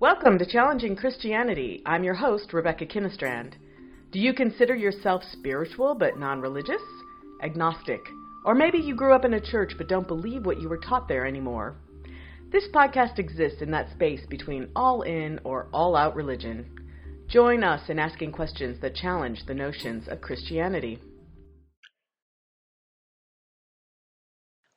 Welcome to Challenging Christianity. I'm your host, Rebecca Kinnestrand. Do you consider yourself spiritual but non religious? Agnostic? Or maybe you grew up in a church but don't believe what you were taught there anymore? This podcast exists in that space between all in or all out religion. Join us in asking questions that challenge the notions of Christianity.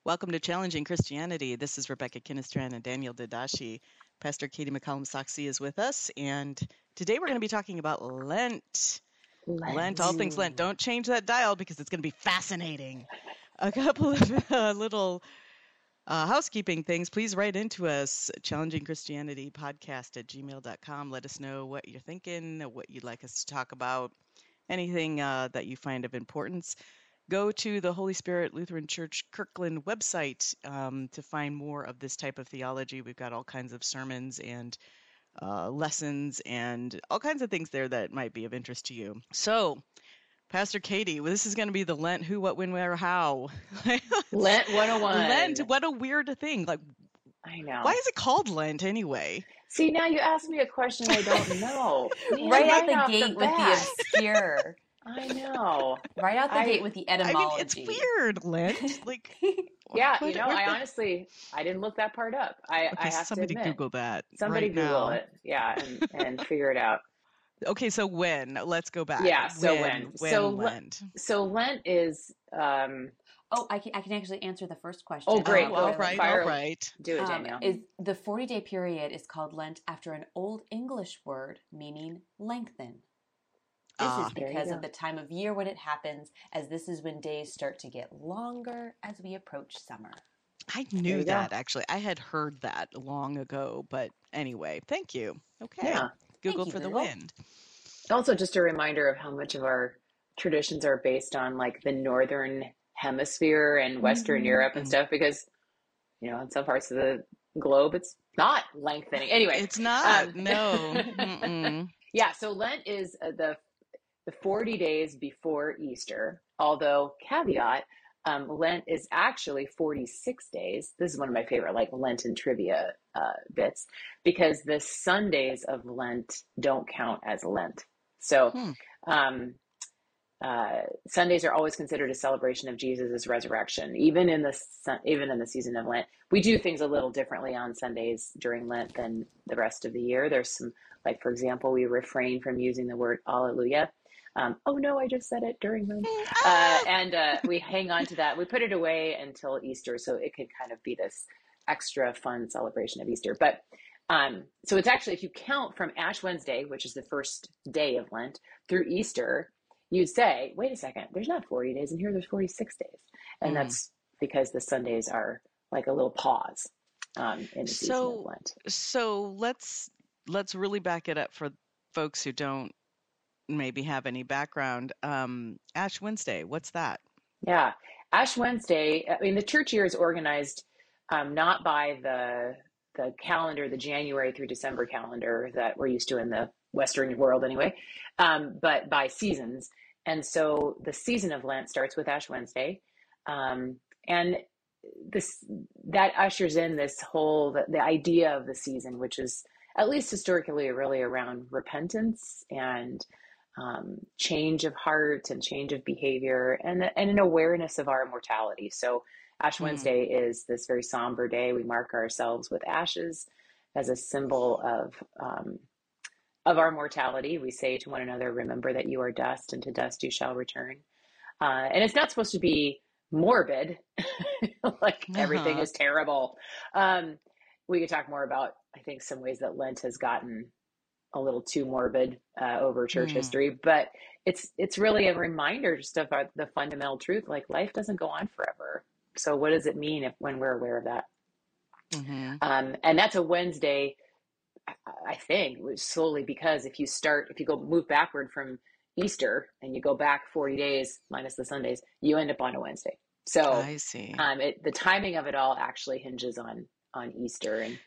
Welcome to Challenging Christianity. This is Rebecca Kinnestrand and Danielle Dadashi. Pastor Katie McCallum Saxey is with us, and today we're going to be talking about Lent. Lent. Lent, all things Lent. Don't change that dial because it's going to be fascinating. A couple of uh, little uh, housekeeping things. Please write into us, Challenging Christianity podcast at gmail.com. Let us know what you're thinking, what you'd like us to talk about, anything uh, that you find of importance go to the Holy Spirit Lutheran Church Kirkland website um, to find more of this type of theology. We've got all kinds of sermons and uh, lessons and all kinds of things there that might be of interest to you. So, Pastor Katie, well, this is going to be the Lent Who, What, When, Where, How. Lent 101. Lent, what a weird thing. Like, I know. Why is it called Lent anyway? See, now you ask me a question I don't know. right, right at the gate the with the obscure. I know. Right out the I, gate with the etymology. I mean, it's weird, Lent. Like, yeah, what, you know, I the... honestly, I didn't look that part up. I, okay, I have somebody to admit, Google that. Somebody right Google now. it, yeah, and, and figure it out. Okay, so when? Let's go back. Yeah, so when? When, when so Lent? So Lent is. um Oh, I can I can actually answer the first question. Oh, great! Oh, all right, all right. Do it, Danielle. Um, is the forty day period is called Lent after an Old English word meaning lengthen. This is ah. because of the time of year when it happens, as this is when days start to get longer as we approach summer. I knew that go. actually. I had heard that long ago, but anyway, thank you. Okay. Yeah. Google for the wind. Also, just a reminder of how much of our traditions are based on like the northern hemisphere and Western mm-hmm. Europe and stuff, because you know, in some parts of the globe, it's not lengthening. Anyway, it's not. Um, no. yeah. So Lent is uh, the the 40 days before Easter, although caveat, um, Lent is actually 46 days. This is one of my favorite, like Lenten trivia uh, bits, because the Sundays of Lent don't count as Lent. So, hmm. um, uh, Sundays are always considered a celebration of Jesus' resurrection, even in the even in the season of Lent. We do things a little differently on Sundays during Lent than the rest of the year. There's some, like for example, we refrain from using the word Alleluia um, oh no, I just said it during them. Uh, and uh, we hang on to that. We put it away until Easter so it can kind of be this extra fun celebration of Easter. But um, so it's actually, if you count from Ash Wednesday, which is the first day of Lent, through Easter, you'd say, wait a second, there's not 40 days in here, there's 46 days. And mm. that's because the Sundays are like a little pause um, in the season of Lent. So let's let's really back it up for folks who don't maybe have any background. Um, Ash Wednesday, what's that? Yeah, Ash Wednesday. I mean, the church year is organized um, not by the the calendar, the January through December calendar that we're used to in the Western world, anyway, um, but by seasons. And so the season of Lent starts with Ash Wednesday, um, and this that ushers in this whole the, the idea of the season, which is at least historically really around repentance and um, change of heart and change of behavior and, and an awareness of our mortality. So, Ash mm. Wednesday is this very somber day. We mark ourselves with ashes as a symbol of um, of our mortality. We say to one another, "Remember that you are dust, and to dust you shall return." Uh, and it's not supposed to be morbid, like uh-huh. everything is terrible. Um, we could talk more about, I think, some ways that Lent has gotten a little too morbid uh, over church mm. history, but it's it's really a reminder just of our, the fundamental truth. Like life doesn't go on forever. So what does it mean if when we're aware of that? Mm-hmm. Um, and that's a Wednesday, I think, solely because if you start if you go move backward from Easter and you go back forty days minus the Sundays, you end up on a Wednesday. So I see. Um, it, the timing of it all actually hinges on on Easter and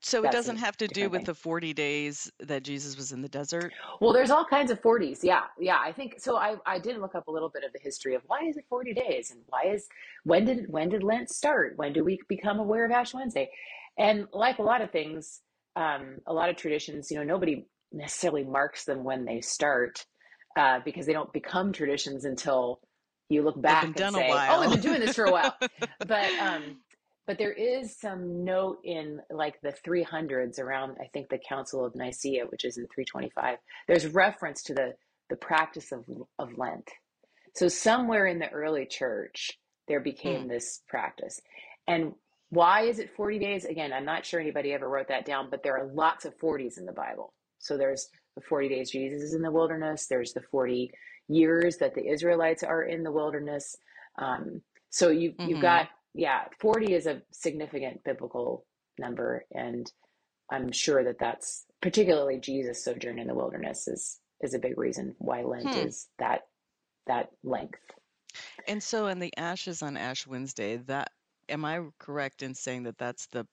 So it doesn't have to do with thing. the 40 days that Jesus was in the desert? Well, there's all kinds of 40s. Yeah. Yeah. I think so. I, I did look up a little bit of the history of why is it 40 days and why is, when did, when did Lent start? When do we become aware of Ash Wednesday? And like a lot of things, um, a lot of traditions, you know, nobody necessarily marks them when they start uh, because they don't become traditions until you look back and say, "Oh, we've been doing this for a while." but um, but there is some note in like the 300s around i think the council of nicaea which is in 325 there's reference to the the practice of, of lent. So somewhere in the early church there became hmm. this practice. And why is it 40 days? Again i'm not sure anybody ever wrote that down but there are lots of 40s in the bible. So there's the 40 days jesus is in the wilderness. There's the 40 years that the israelites are in the wilderness. Um, so you, mm-hmm. you've got yeah, 40 is a significant biblical number. And I'm sure that that's particularly Jesus' sojourn in the wilderness is, is a big reason why Lent hmm. is that, that length. And so in the ashes on Ash Wednesday, that, am I correct in saying that that's the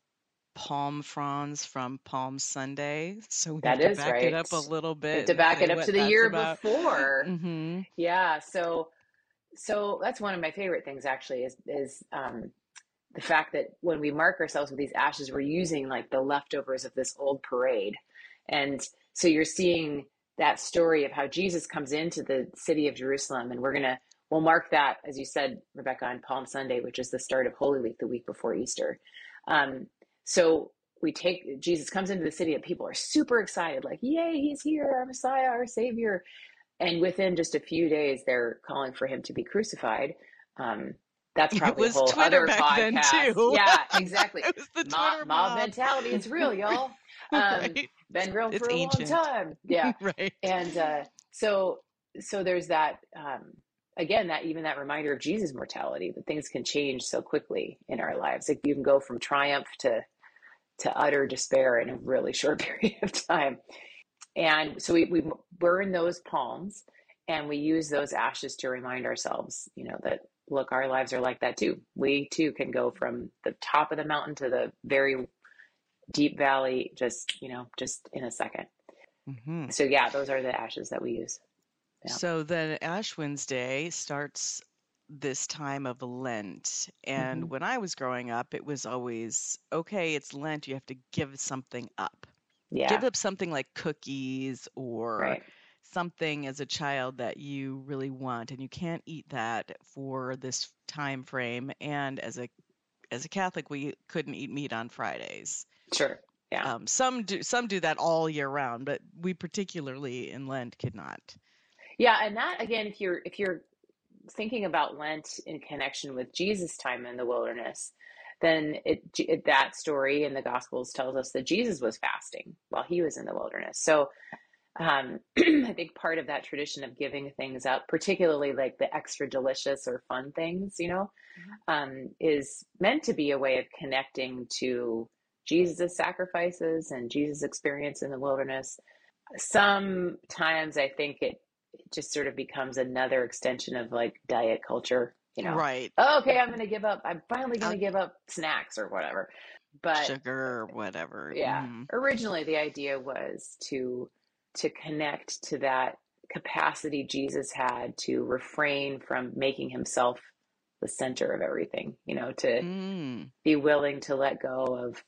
palm fronds from Palm Sunday. So we that have to back right. it up a little bit. To back it up to the year about. before. Mm-hmm. Yeah. So so that's one of my favorite things actually is is um, the fact that when we mark ourselves with these ashes, we're using like the leftovers of this old parade, and so you're seeing that story of how Jesus comes into the city of Jerusalem, and we're gonna we'll mark that as you said, Rebecca, on Palm Sunday, which is the start of Holy Week, the week before Easter. Um, so we take Jesus comes into the city, and people are super excited, like, "Yay, he's here, our Messiah, our Savior!" And within just a few days they're calling for him to be crucified um, that's probably a whole Twitter other podcast. Yeah, exactly. mob, mob, mentality. It's real, y'all. Um, right. Been real it's for a ancient. long time. Yeah. right. And uh, so, so there's that. Um, again, that even that reminder of Jesus' mortality that things can change so quickly in our lives. Like you can go from triumph to to utter despair in a really short period of time. And so we, we burn those palms and we use those ashes to remind ourselves, you know, that look, our lives are like that too. We too can go from the top of the mountain to the very deep valley, just, you know, just in a 2nd mm-hmm. So, yeah, those are the ashes that we use. Yeah. So then Ash Wednesday starts this time of Lent. And mm-hmm. when I was growing up, it was always okay, it's Lent, you have to give something up. Yeah. Give up something like cookies or right. something as a child that you really want and you can't eat that for this time frame and as a as a Catholic we couldn't eat meat on Fridays. Sure. Yeah. Um, some do some do that all year round, but we particularly in Lent could not. Yeah, and that again, if you're if you're thinking about Lent in connection with Jesus' time in the wilderness, then it, it, that story in the Gospels tells us that Jesus was fasting while he was in the wilderness. So um, I think part of that tradition of giving things up, particularly like the extra delicious or fun things, you know, mm-hmm. um, is meant to be a way of connecting to Jesus' sacrifices and Jesus' experience in the wilderness. Sometimes I think it just sort of becomes another extension of like diet culture you know right oh, okay i'm gonna give up i'm finally gonna give up snacks or whatever but sugar or whatever yeah mm. originally the idea was to to connect to that capacity jesus had to refrain from making himself the center of everything you know to mm. be willing to let go of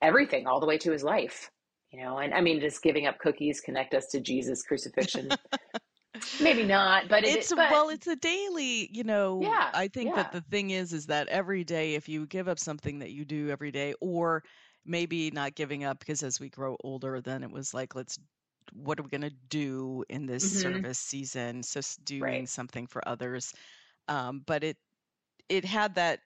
everything all the way to his life you know and i mean just giving up cookies connect us to jesus crucifixion maybe not but it, it's but, well it's a daily you know yeah i think yeah. that the thing is is that every day if you give up something that you do every day or maybe not giving up because as we grow older then it was like let's what are we going to do in this mm-hmm. service season so doing right. something for others um, but it it had that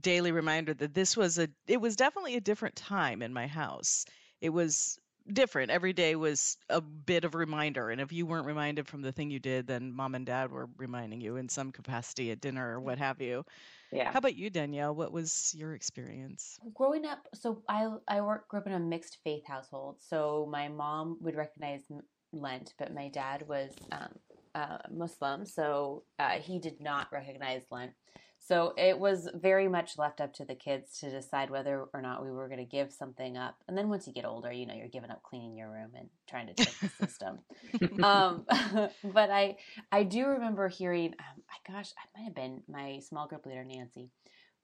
daily reminder that this was a it was definitely a different time in my house it was different. Every day was a bit of reminder. And if you weren't reminded from the thing you did, then mom and dad were reminding you in some capacity at dinner or what have you. Yeah. How about you, Danielle? What was your experience? Growing up, so I I work, grew up in a mixed faith household. So my mom would recognize Lent, but my dad was um, uh, Muslim, so uh, he did not recognize Lent. So it was very much left up to the kids to decide whether or not we were going to give something up. And then once you get older, you know, you're giving up cleaning your room and trying to trick the system. um, but I, I do remember hearing, um, I gosh, I might have been my small group leader, Nancy.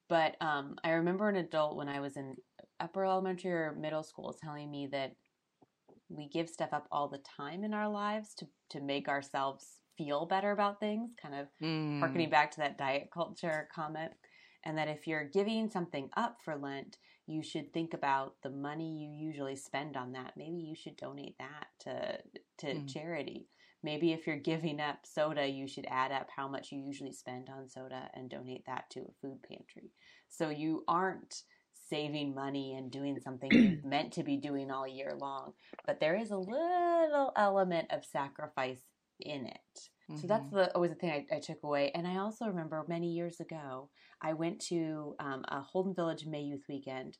But um, I remember an adult when I was in upper elementary or middle school telling me that we give stuff up all the time in our lives to, to make ourselves feel better about things, kind of mm. harkening back to that diet culture comment. And that if you're giving something up for Lent, you should think about the money you usually spend on that. Maybe you should donate that to to mm. charity. Maybe if you're giving up soda, you should add up how much you usually spend on soda and donate that to a food pantry. So you aren't saving money and doing something you're meant to be doing all year long, but there is a little element of sacrifice in it. Mm-hmm. So that's mm-hmm. the always the thing I, I, took away. And I also remember many years ago, I went to um, a Holden Village May Youth Weekend,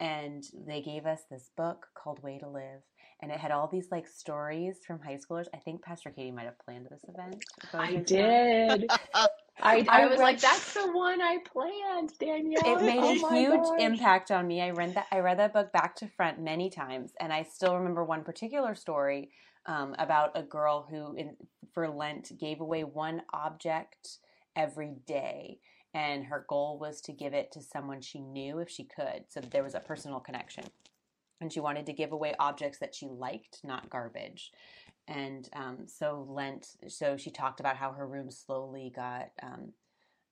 and they gave us this book called Way to Live, and it had all these like stories from high schoolers. I think Pastor Katie might have planned this event. I did. I, I, was read, like, that's the one I planned, Danielle. It made oh a huge gosh. impact on me. I read that I read that book back to front many times, and I still remember one particular story um, about a girl who, in, for Lent, gave away one object every day, and her goal was to give it to someone she knew if she could. So there was a personal connection, and she wanted to give away objects that she liked, not garbage and um, so Lent. So she talked about how her room slowly got um,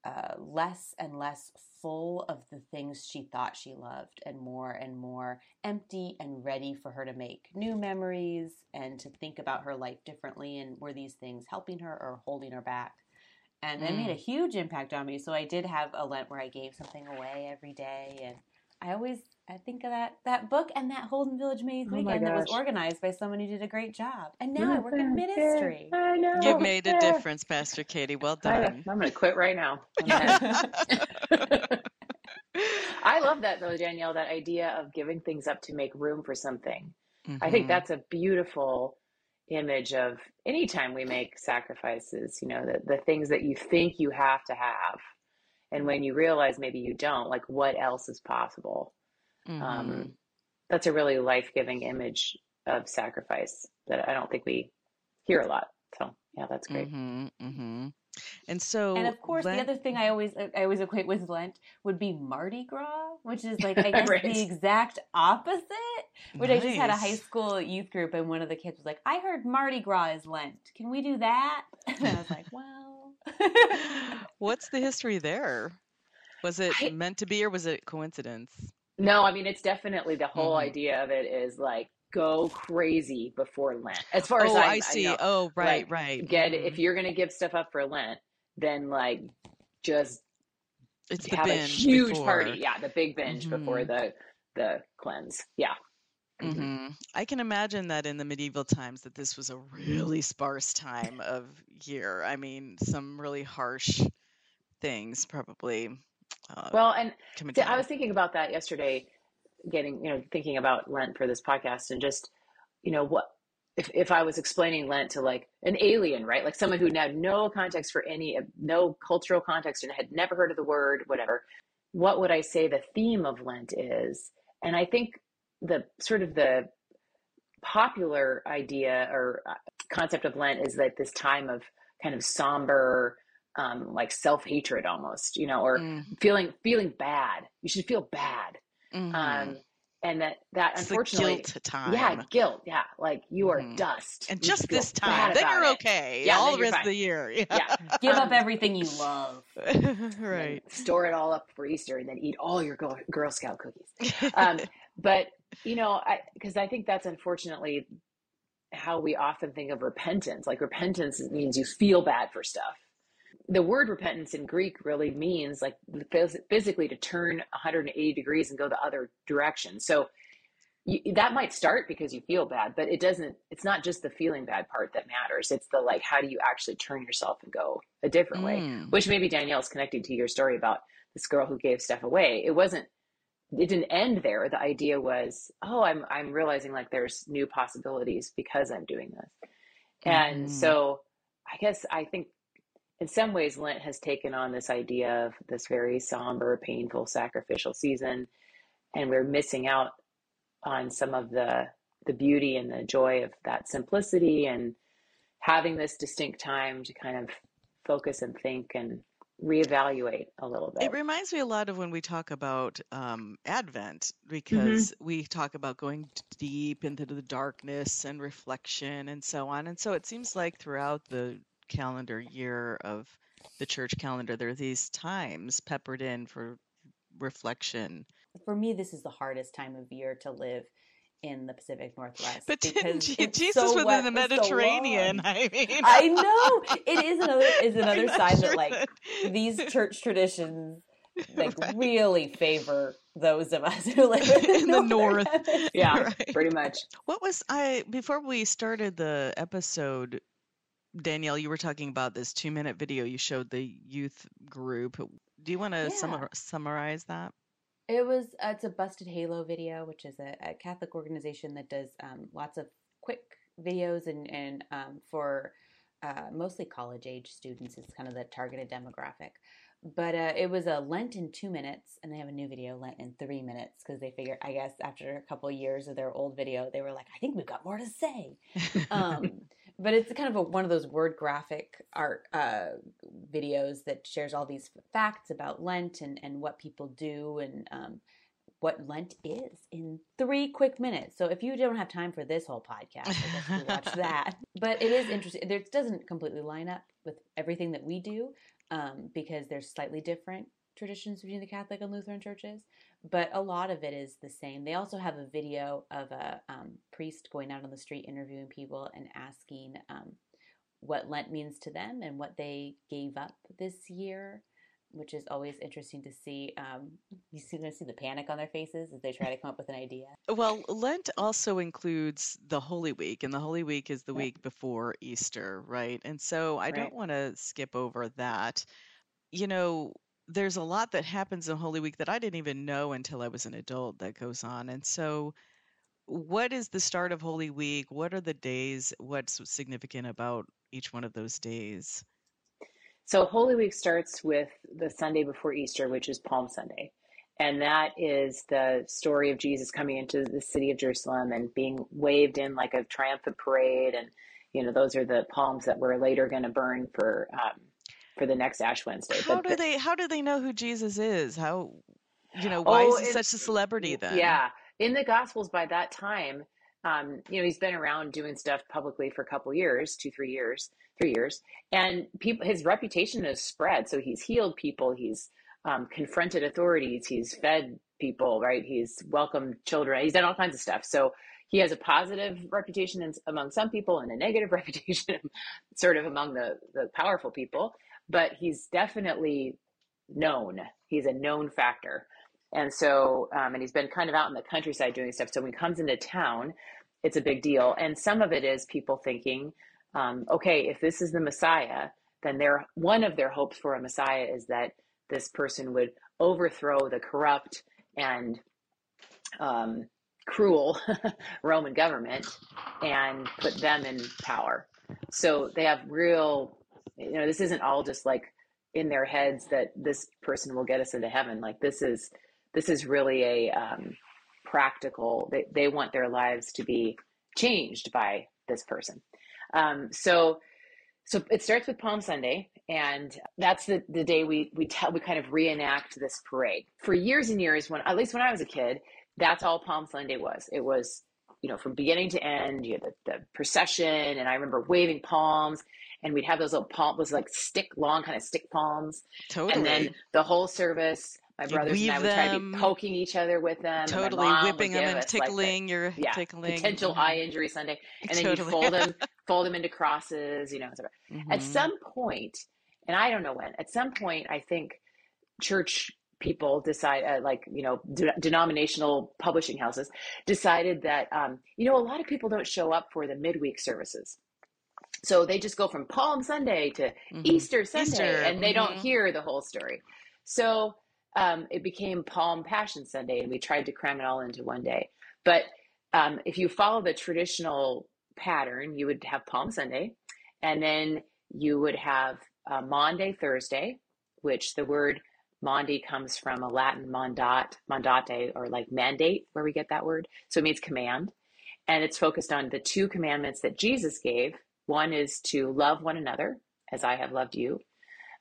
uh, less and less full of the things she thought she loved, and more and more empty and ready for her to make new memories and to think about her life differently. And were these things helping her or holding her back? And mm. it made a huge impact on me. So I did have a Lent where I gave something away every day, and I always I think of that that book and that Holden Village May oh Weekend that was organized by someone who did a great job. And now I work in ministry. I know. You've made a difference, Pastor Katie. Well done. I, am going to quit right now. I love that though, Danielle. That idea of giving things up to make room for something. Mm-hmm. I think mm-hmm. that's a beautiful image of anytime we make sacrifices. You know, the the things that you think you have to have, and when you realize maybe you don't, like what else is possible Mm-hmm. Um, that's a really life giving image of sacrifice that I don't think we hear a lot. So yeah, that's great. Mm-hmm, mm-hmm. And so, and of course, Lent... the other thing I always I always equate with Lent would be Mardi Gras, which is like I guess right. the exact opposite. Which nice. I just had a high school youth group, and one of the kids was like, "I heard Mardi Gras is Lent. Can we do that?" And I was like, "Well." What's the history there? Was it I... meant to be, or was it coincidence? No, I mean it's definitely the whole mm-hmm. idea of it is like go crazy before Lent. As far as oh, I, I see. I oh, right, like, right. Get mm-hmm. if you're going to give stuff up for Lent, then like just it's have a huge before. party. Yeah, the big binge mm-hmm. before the the cleanse. Yeah. Mm-hmm. mm-hmm. I can imagine that in the medieval times that this was a really sparse time of year. I mean, some really harsh things probably uh, well, and I was thinking about that yesterday, getting, you know, thinking about Lent for this podcast and just, you know, what if, if I was explaining Lent to like an alien, right? Like someone who had no context for any, no cultural context and had never heard of the word, whatever, what would I say the theme of Lent is? And I think the sort of the popular idea or uh, concept of Lent is that this time of kind of somber, um, like self hatred almost, you know, or mm. feeling feeling bad. You should feel bad. Mm-hmm. Um, and that that it's unfortunately guilt time. Yeah, guilt. Yeah, like you are mm. dust. And you just this time, then you're okay. Yeah, all the rest fine. of the year. Yeah. yeah. Give up everything you love. right. Store it all up for Easter, and then eat all your Girl, Girl Scout cookies. Um, but you know, because I, I think that's unfortunately how we often think of repentance. Like repentance means you feel bad for stuff the word repentance in Greek really means like physically to turn 180 degrees and go the other direction. So you, that might start because you feel bad, but it doesn't, it's not just the feeling bad part that matters. It's the like, how do you actually turn yourself and go a different mm. way? Which maybe Danielle's connecting to your story about this girl who gave stuff away. It wasn't, it didn't end there. The idea was, oh, I'm, I'm realizing like there's new possibilities because I'm doing this. And mm. so I guess I think in some ways, Lent has taken on this idea of this very somber, painful, sacrificial season, and we're missing out on some of the the beauty and the joy of that simplicity and having this distinct time to kind of focus and think and reevaluate a little bit. It reminds me a lot of when we talk about um, Advent mm-hmm. because mm-hmm. we talk about going deep into the darkness and reflection and so on. And so it seems like throughout the calendar year of the church calendar, there are these times peppered in for reflection. For me, this is the hardest time of year to live in the Pacific Northwest. But didn't Jesus so was in the Mediterranean? So I mean, I know it is another is another sign that like these church traditions like right. really favor those of us who live in, in the north. yeah, right. pretty much. What was I before we started the episode? Danielle, you were talking about this two minute video you showed the youth group. Do you want to yeah. summarize that? It was uh, it's a busted halo video, which is a, a Catholic organization that does um, lots of quick videos and and um, for uh, mostly college age students. It's kind of the targeted demographic. But uh, it was a Lent in two minutes, and they have a new video Lent in three minutes because they figure, I guess, after a couple years of their old video, they were like, I think we've got more to say. um, but it's kind of a, one of those word graphic art uh, videos that shares all these facts about Lent and, and what people do and um, what Lent is in three quick minutes. So if you don't have time for this whole podcast, I guess you watch that. But it is interesting. It doesn't completely line up with everything that we do um, because there's slightly different traditions between the Catholic and Lutheran churches but a lot of it is the same. They also have a video of a um, priest going out on the street interviewing people and asking um, what Lent means to them and what they gave up this year, which is always interesting to see. Um, you see, see the panic on their faces as they try to come up with an idea. Well, Lent also includes the Holy Week, and the Holy Week is the right. week before Easter, right? And so I right. don't want to skip over that. You know, there's a lot that happens in Holy Week that I didn't even know until I was an adult that goes on. And so, what is the start of Holy Week? What are the days? What's significant about each one of those days? So, Holy Week starts with the Sunday before Easter, which is Palm Sunday. And that is the story of Jesus coming into the city of Jerusalem and being waved in like a triumphant parade. And, you know, those are the palms that we're later going to burn for um, for the next Ash Wednesday. How but do the, they how do they know who Jesus is? How you know why oh, is he such a celebrity then? Yeah, in the Gospels by that time, um, you know, he's been around doing stuff publicly for a couple years, two, three years, three years, and people his reputation has spread. So he's healed people, he's um, confronted authorities, he's fed people, right? He's welcomed children, he's done all kinds of stuff. So he has a positive reputation among some people and a negative reputation sort of among the, the powerful people but he's definitely known. He's a known factor. And so, um, and he's been kind of out in the countryside doing stuff. So when he comes into town, it's a big deal. And some of it is people thinking, um, okay, if this is the Messiah, then their one of their hopes for a Messiah is that this person would overthrow the corrupt and um, cruel Roman government and put them in power. So they have real you know this isn't all just like in their heads that this person will get us into heaven. Like this is this is really a um, practical they, they want their lives to be changed by this person. Um, so so it starts with palm sunday and that's the, the day we we tell we kind of reenact this parade. For years and years when at least when i was a kid that's all palm sunday was. It was you know from beginning to end you had the, the procession and i remember waving palms and we'd have those little palm was like stick long kind of stick palms. Totally. And then the whole service, my brothers and I would try to be poking each other with them. Totally whipping them and tickling like your yeah, tickling. Potential mm-hmm. eye injury Sunday. And then totally. you fold them, fold them into crosses, you know, mm-hmm. At some point, and I don't know when, at some point I think church people decide uh, like you know de- denominational publishing houses decided that um, you know a lot of people don't show up for the midweek services so they just go from Palm Sunday to mm-hmm. Easter Sunday, Easter. and they mm-hmm. don't hear the whole story. So um, it became Palm Passion Sunday, and we tried to cram it all into one day. But um, if you follow the traditional pattern, you would have Palm Sunday, and then you would have uh, Maundy Thursday, which the word Maundy comes from a Latin mandat, mandate, or like mandate, where we get that word. So it means command. And it's focused on the two commandments that Jesus gave. One is to love one another as I have loved you,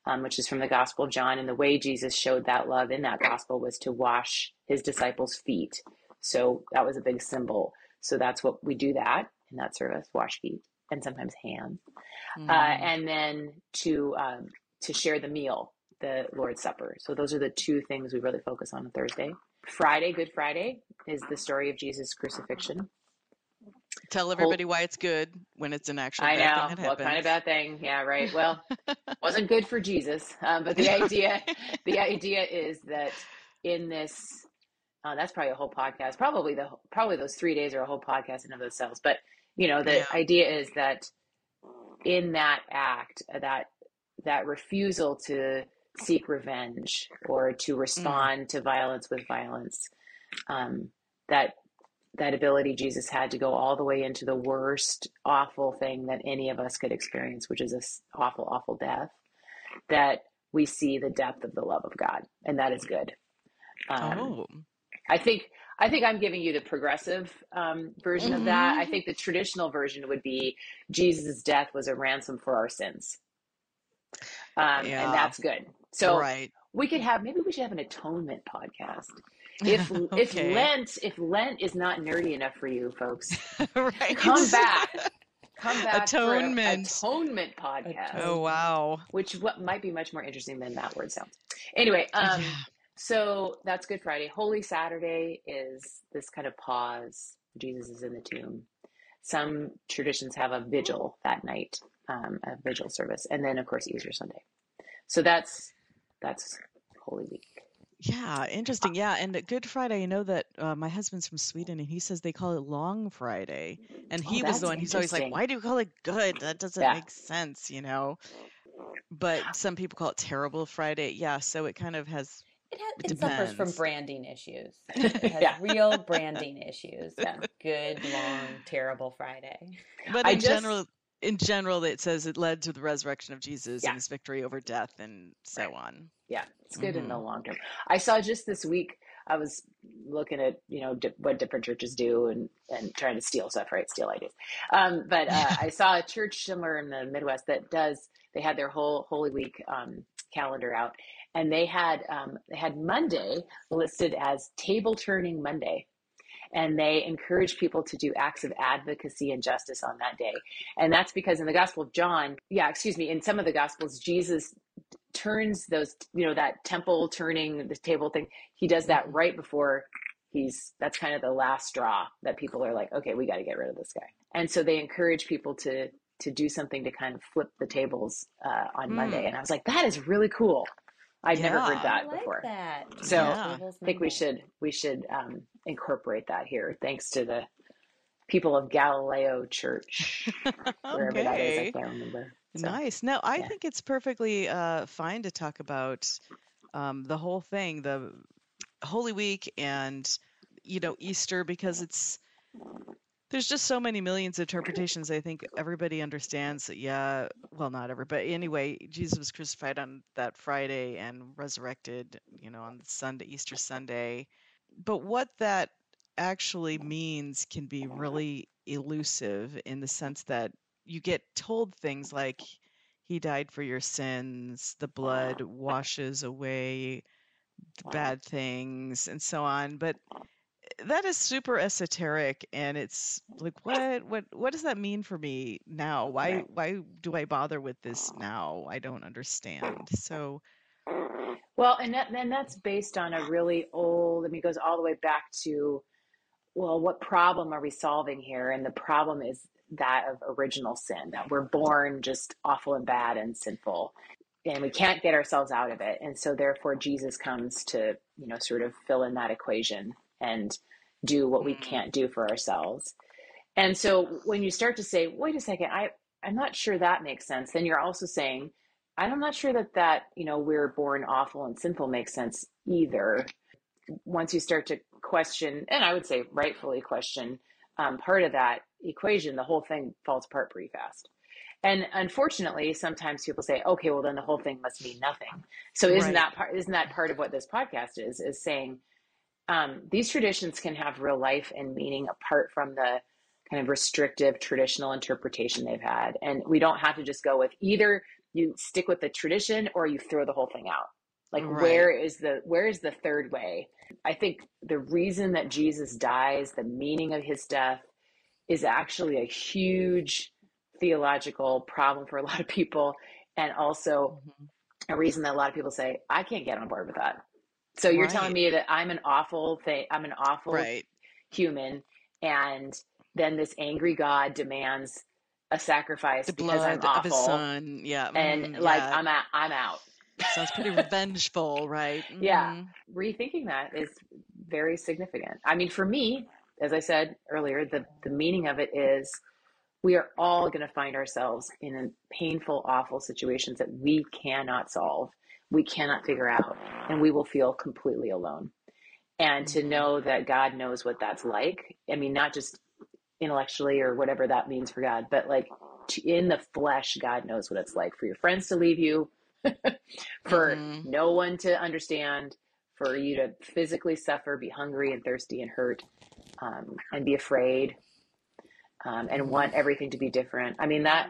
um, which is from the Gospel of John. And the way Jesus showed that love in that gospel was to wash his disciples' feet. So that was a big symbol. So that's what we do that in that service wash feet and sometimes hands. Mm. Uh, and then to, um, to share the meal, the Lord's Supper. So those are the two things we really focus on on Thursday. Friday, Good Friday, is the story of Jesus' crucifixion. Tell everybody why it's good when it's an actual. Thing. I know what kind of bad thing. Yeah, right. Well, wasn't good for Jesus, um, but the idea, the idea is that in this, uh, that's probably a whole podcast. Probably the probably those three days are a whole podcast in of themselves. But you know, the yeah. idea is that in that act, uh, that that refusal to seek revenge or to mm. respond mm. to violence with violence, um, that that ability Jesus had to go all the way into the worst, awful thing that any of us could experience, which is this awful, awful death, that we see the depth of the love of God, and that is good. Um, oh. I think I think I'm giving you the progressive um, version mm-hmm. of that. I mm-hmm. think the traditional version would be Jesus' death was a ransom for our sins, um, yeah. and that's good. So right. we could have maybe we should have an atonement podcast if okay. if Lent if Lent is not nerdy enough for you folks, right. come back. Come back atonement atonement podcast. Oh wow! Which what might be much more interesting than that word sounds. Anyway, um, yeah. so that's Good Friday. Holy Saturday is this kind of pause. Jesus is in the tomb. Some traditions have a vigil that night, um, a vigil service, and then of course Easter Sunday. So that's that's Holy Week. Yeah, interesting. Yeah, and Good Friday, I know that uh, my husband's from Sweden, and he says they call it Long Friday, and oh, he oh, was the one. He's always like, "Why do you call it Good? That doesn't yeah. make sense," you know. But some people call it Terrible Friday. Yeah, so it kind of has. It, has, it, it suffers from branding issues. It has yeah. real branding issues. Yeah. Good, long, terrible Friday. But in just, general, in general, it says it led to the resurrection of Jesus yeah. and his victory over death and so right. on. Yeah, it's good mm-hmm. in the long term. I saw just this week. I was looking at you know di- what different churches do and and trying to steal stuff, right? Steal ideas. Um, but uh, I saw a church somewhere in the Midwest that does. They had their whole Holy Week um, calendar out, and they had um, they had Monday listed as Table Turning Monday and they encourage people to do acts of advocacy and justice on that day. And that's because in the Gospel of John, yeah, excuse me, in some of the Gospels, Jesus turns those, you know, that temple turning the table thing, he does that right before he's, that's kind of the last straw that people are like, okay, we got to get rid of this guy. And so they encourage people to, to do something to kind of flip the tables uh, on mm. Monday. And I was like, that is really cool. I'd yeah, never heard that like before. That. So yeah. I think we should we should um, incorporate that here. Thanks to the people of Galileo Church, wherever that is. I can't remember. So, nice. No, I yeah. think it's perfectly uh, fine to talk about um, the whole thing, the Holy Week and you know Easter, because it's there's just so many millions of interpretations. I think everybody understands that. Yeah, well, not everybody. Anyway, Jesus was crucified on that Friday and resurrected, you know, on Sunday, Easter Sunday. But what that actually means can be really elusive in the sense that you get told things like he died for your sins, the blood washes away the bad things and so on, but that is super esoteric and it's like what what what does that mean for me now? Why why do i bother with this now? I don't understand. So well and that, then that's based on a really old i mean it goes all the way back to well what problem are we solving here? And the problem is that of original sin that we're born just awful and bad and sinful and we can't get ourselves out of it. And so therefore jesus comes to you know sort of fill in that equation and do what we mm. can't do for ourselves. And so when you start to say, wait a second, I, I'm not sure that makes sense, then you're also saying, I'm not sure that that, you know, we're born awful and sinful makes sense either. Once you start to question, and I would say rightfully question um, part of that equation, the whole thing falls apart pretty fast. and unfortunately, sometimes people say, okay, well then the whole thing must mean nothing. So isn't right. that part? Isn't that part of what this podcast is? Is saying um, these traditions can have real life and meaning apart from the kind of restrictive traditional interpretation they've had, and we don't have to just go with either you stick with the tradition or you throw the whole thing out. Like right. where is the where is the third way? I think the reason that Jesus dies, the meaning of his death, is actually a huge theological problem for a lot of people and also mm-hmm. a reason that a lot of people say i can't get on board with that so you're right. telling me that i'm an awful thing i'm an awful right. human and then this angry god demands a sacrifice the because i'm awful of his son yeah and mm, like yeah. i'm out i'm out sounds pretty revengeful right mm-hmm. yeah rethinking that is very significant i mean for me as i said earlier the the meaning of it is we are all going to find ourselves in painful, awful situations that we cannot solve, we cannot figure out, and we will feel completely alone. And to mm-hmm. know that God knows what that's like, I mean, not just intellectually or whatever that means for God, but like in the flesh, God knows what it's like for your friends to leave you, for mm-hmm. no one to understand, for you to physically suffer, be hungry and thirsty and hurt, um, and be afraid um, and want everything to be different. I mean that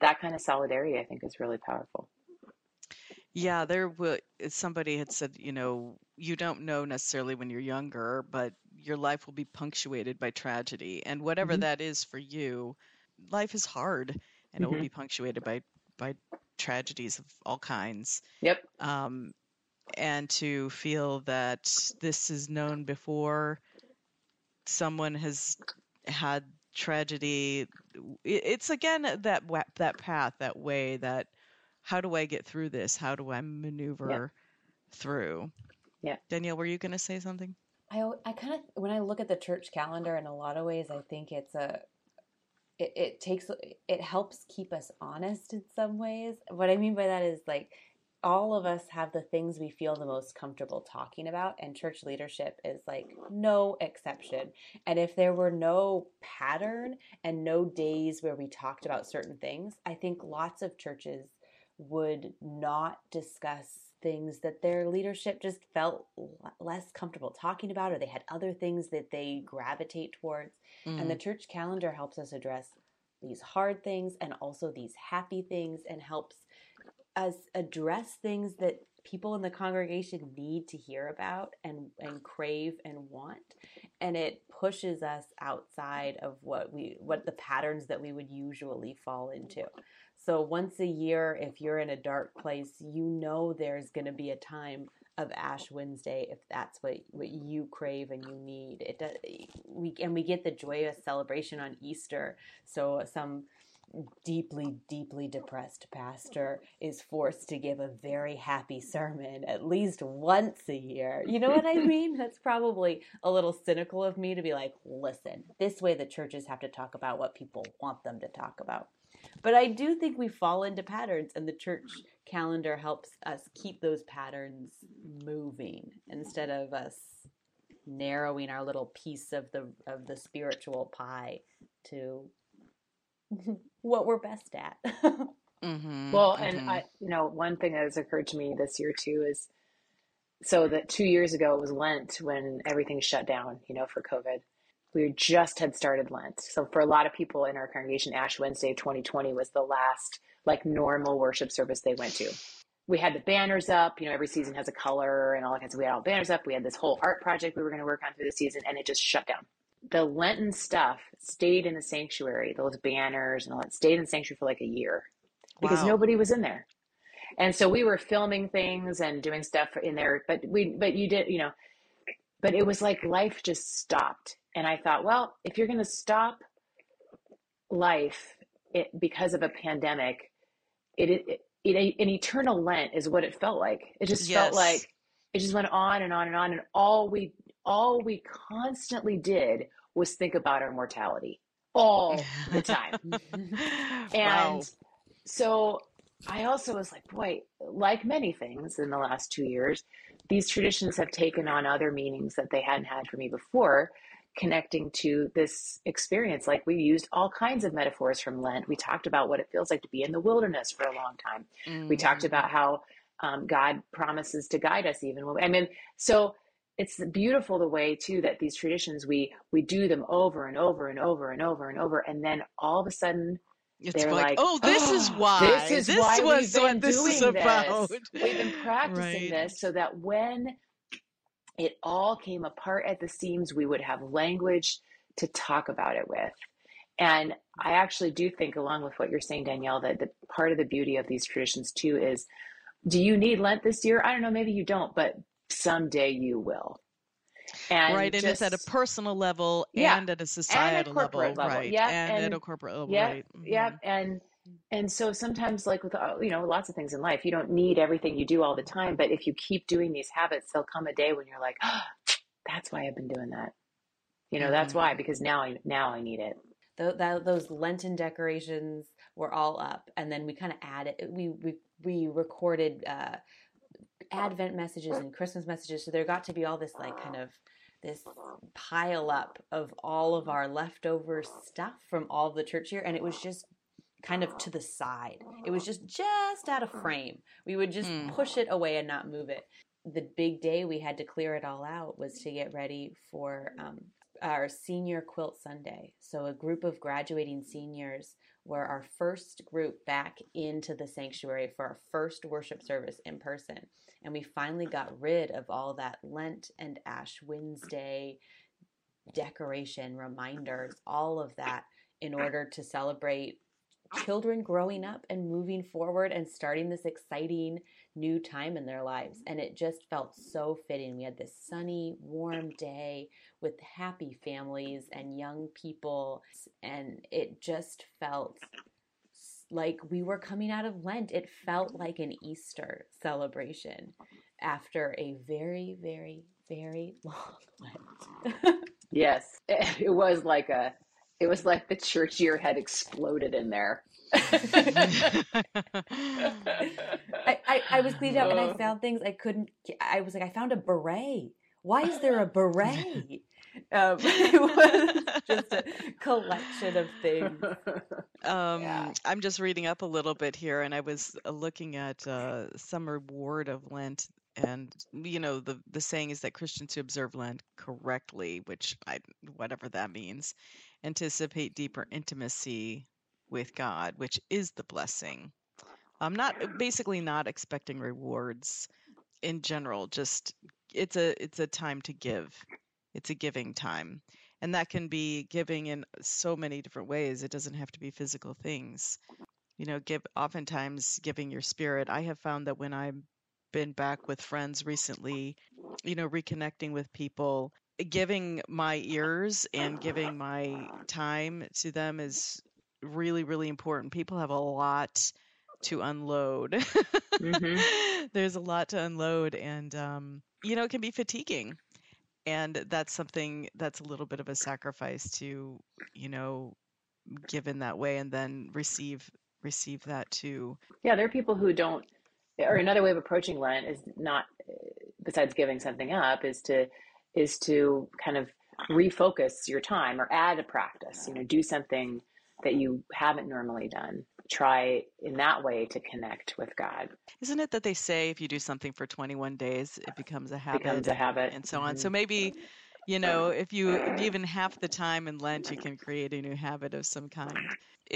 that kind of solidarity, I think, is really powerful. Yeah, there will. Somebody had said, you know, you don't know necessarily when you're younger, but your life will be punctuated by tragedy, and whatever mm-hmm. that is for you, life is hard, and mm-hmm. it will mm-hmm. be punctuated by by tragedies of all kinds. Yep. Um, and to feel that this is known before someone has had tragedy it's again that that path that way that how do i get through this? How do i maneuver yeah. through? Yeah. Danielle were you going to say something? I i kind of when i look at the church calendar in a lot of ways i think it's a it, it takes it helps keep us honest in some ways. What i mean by that is like all of us have the things we feel the most comfortable talking about, and church leadership is like no exception. And if there were no pattern and no days where we talked about certain things, I think lots of churches would not discuss things that their leadership just felt less comfortable talking about, or they had other things that they gravitate towards. Mm. And the mm. church calendar helps us address these hard things and also these happy things and helps us address things that people in the congregation need to hear about and, and crave and want and it pushes us outside of what we what the patterns that we would usually fall into. So once a year if you're in a dark place you know there's going to be a time of ash wednesday if that's what what you crave and you need. It does we and we get the joyous celebration on easter. So some deeply, deeply depressed pastor is forced to give a very happy sermon at least once a year. You know what I mean? That's probably a little cynical of me to be like, listen, this way the churches have to talk about what people want them to talk about. But I do think we fall into patterns, and the church calendar helps us keep those patterns moving instead of us narrowing our little piece of the of the spiritual pie to what we're best at. mm-hmm, well, mm-hmm. and I, you know, one thing that has occurred to me this year too is so that two years ago it was Lent when everything shut down, you know, for COVID. We just had started Lent. So for a lot of people in our congregation, Ash Wednesday 2020 was the last like normal worship service they went to. We had the banners up, you know, every season has a color and all that kinds of we had all banners up. We had this whole art project we were going to work on through the season and it just shut down the Lenten stuff stayed in the sanctuary, those banners and all that stayed in the sanctuary for like a year because wow. nobody was in there. And so we were filming things and doing stuff in there, but we, but you did, you know, but it was like life just stopped. And I thought, well, if you're going to stop life it, because of a pandemic, it, it, it, an eternal Lent is what it felt like. It just yes. felt like it just went on and on and on. And all we all we constantly did was think about our mortality all the time. and wow. so I also was like, boy, like many things in the last two years, these traditions have taken on other meanings that they hadn't had for me before. connecting to this experience. Like we used all kinds of metaphors from Lent. We talked about what it feels like to be in the wilderness for a long time. Mm-hmm. We talked about how um, God promises to guide us even when, I mean, so it's beautiful the way too that these traditions we we do them over and over and over and over and over and then all of a sudden it's they're like, like oh this oh, is why this is this why was what this is about this. we've been practicing right. this so that when it all came apart at the seams we would have language to talk about it with and i actually do think along with what you're saying danielle that the part of the beauty of these traditions too is do you need lent this year i don't know maybe you don't but someday you will. And right, just, and it's at a personal level yeah, and at a societal a level, level, right? Yeah, and, and, at a corporate level, yeah, right? Mm-hmm. Yeah, and and so sometimes, like with uh, you know, lots of things in life, you don't need everything you do all the time. But if you keep doing these habits, there'll come a day when you're like, oh, "That's why I've been doing that." You know, mm-hmm. that's why because now I now I need it. The, that, those Lenten decorations were all up, and then we kind of added. We we we recorded. Uh, Advent messages and Christmas messages. So there got to be all this like kind of this pile up of all of our leftover stuff from all the church year, and it was just kind of to the side. It was just just out of frame. We would just mm. push it away and not move it. The big day we had to clear it all out was to get ready for um, our senior quilt Sunday. So a group of graduating seniors were our first group back into the sanctuary for our first worship service in person. And we finally got rid of all that Lent and Ash Wednesday decoration, reminders, all of that in order to celebrate children growing up and moving forward and starting this exciting new time in their lives. And it just felt so fitting. We had this sunny, warm day with happy families and young people. And it just felt like we were coming out of Lent. It felt like an Easter celebration after a very, very, very long Lent. yes, it was like a, it was like the church year had exploded in there. I, I, I was cleaned up and I found things I couldn't. I was like, I found a beret. Why is there a beret? Um, it was just a collection of things. Um, yeah. I'm just reading up a little bit here, and I was uh, looking at uh, some reward of Lent, and you know the the saying is that Christians who observe Lent correctly, which I whatever that means, anticipate deeper intimacy with God, which is the blessing. I'm not basically not expecting rewards in general. Just it's a it's a time to give it's a giving time. And that can be giving in so many different ways. It doesn't have to be physical things. You know, give oftentimes giving your spirit. I have found that when I've been back with friends recently, you know, reconnecting with people, giving my ears and giving my time to them is really, really important. People have a lot to unload. mm-hmm. There's a lot to unload, and um, you know, it can be fatiguing and that's something that's a little bit of a sacrifice to you know give in that way and then receive receive that too. Yeah there are people who don't or another way of approaching lent is not besides giving something up is to is to kind of refocus your time or add a practice you know do something that you haven't normally done try in that way to connect with God. Isn't it that they say if you do something for 21 days, it becomes a habit? Becomes a habit. And so on. Mm-hmm. So maybe, you know, if you even half the time in Lent, you can create a new habit of some kind.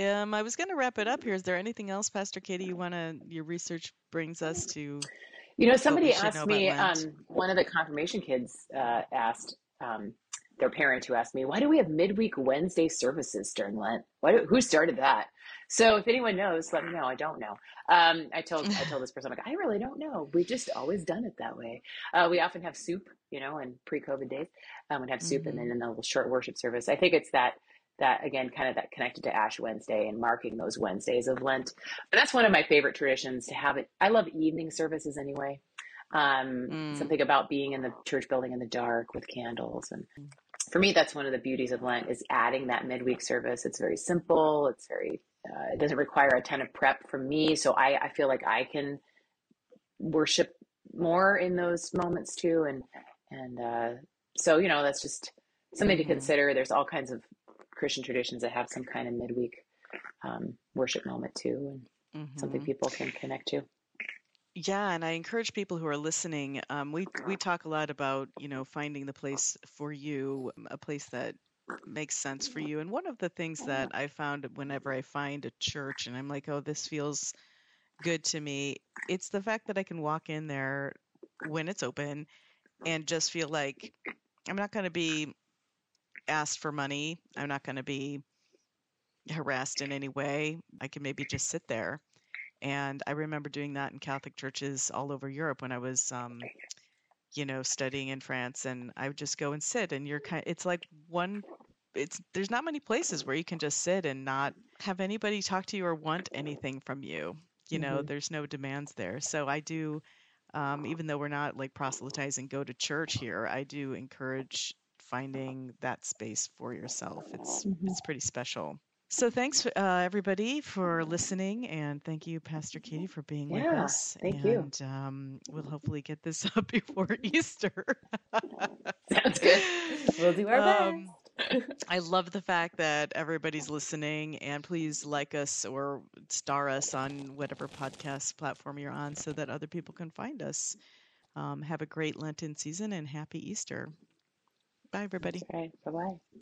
Um, I was going to wrap it up here. Is there anything else, Pastor Katie, you want to, your research brings us to? You know, somebody asked me, um, one of the confirmation kids uh, asked, um, their parent who asked me, "Why do we have midweek Wednesday services during Lent? Why do, who started that?" So if anyone knows, let me know. I don't know. Um, I told I told this person, I'm like, I really don't know. We've just always done it that way. Uh, we often have soup, you know, in pre-COVID days, um, we'd have soup mm-hmm. and then mm-hmm. in a little short worship service. I think it's that that again, kind of that connected to Ash Wednesday and marking those Wednesdays of Lent. But that's one of my favorite traditions to have it. I love evening services anyway. Um, mm. Something about being in the church building in the dark with candles and for me, that's one of the beauties of Lent is adding that midweek service. It's very simple. It's very, uh, it doesn't require a ton of prep from me. So I, I feel like I can worship more in those moments too. And, and, uh, so, you know, that's just something mm-hmm. to consider. There's all kinds of Christian traditions that have some kind of midweek um, worship moment too, and mm-hmm. something people can connect to. Yeah, and I encourage people who are listening. Um, we we talk a lot about you know finding the place for you, a place that makes sense for you. And one of the things that I found whenever I find a church and I'm like, oh, this feels good to me, it's the fact that I can walk in there when it's open and just feel like I'm not going to be asked for money. I'm not going to be harassed in any way. I can maybe just sit there. And I remember doing that in Catholic churches all over Europe when I was, um, you know, studying in France. And I would just go and sit, and you're kind. Of, It's like one. It's there's not many places where you can just sit and not have anybody talk to you or want anything from you. You know, mm-hmm. there's no demands there. So I do um, even though we're not like proselytizing go to church here i do encourage finding that space for yourself it's mm-hmm. it's pretty special so thanks uh, everybody for listening and thank you pastor katie for being yeah, with us thank and you. Um, we'll hopefully get this up before easter sounds good we'll do our um, best I love the fact that everybody's listening, and please like us or star us on whatever podcast platform you're on so that other people can find us. Um, have a great Lenten season and happy Easter. Bye, everybody. Bye bye.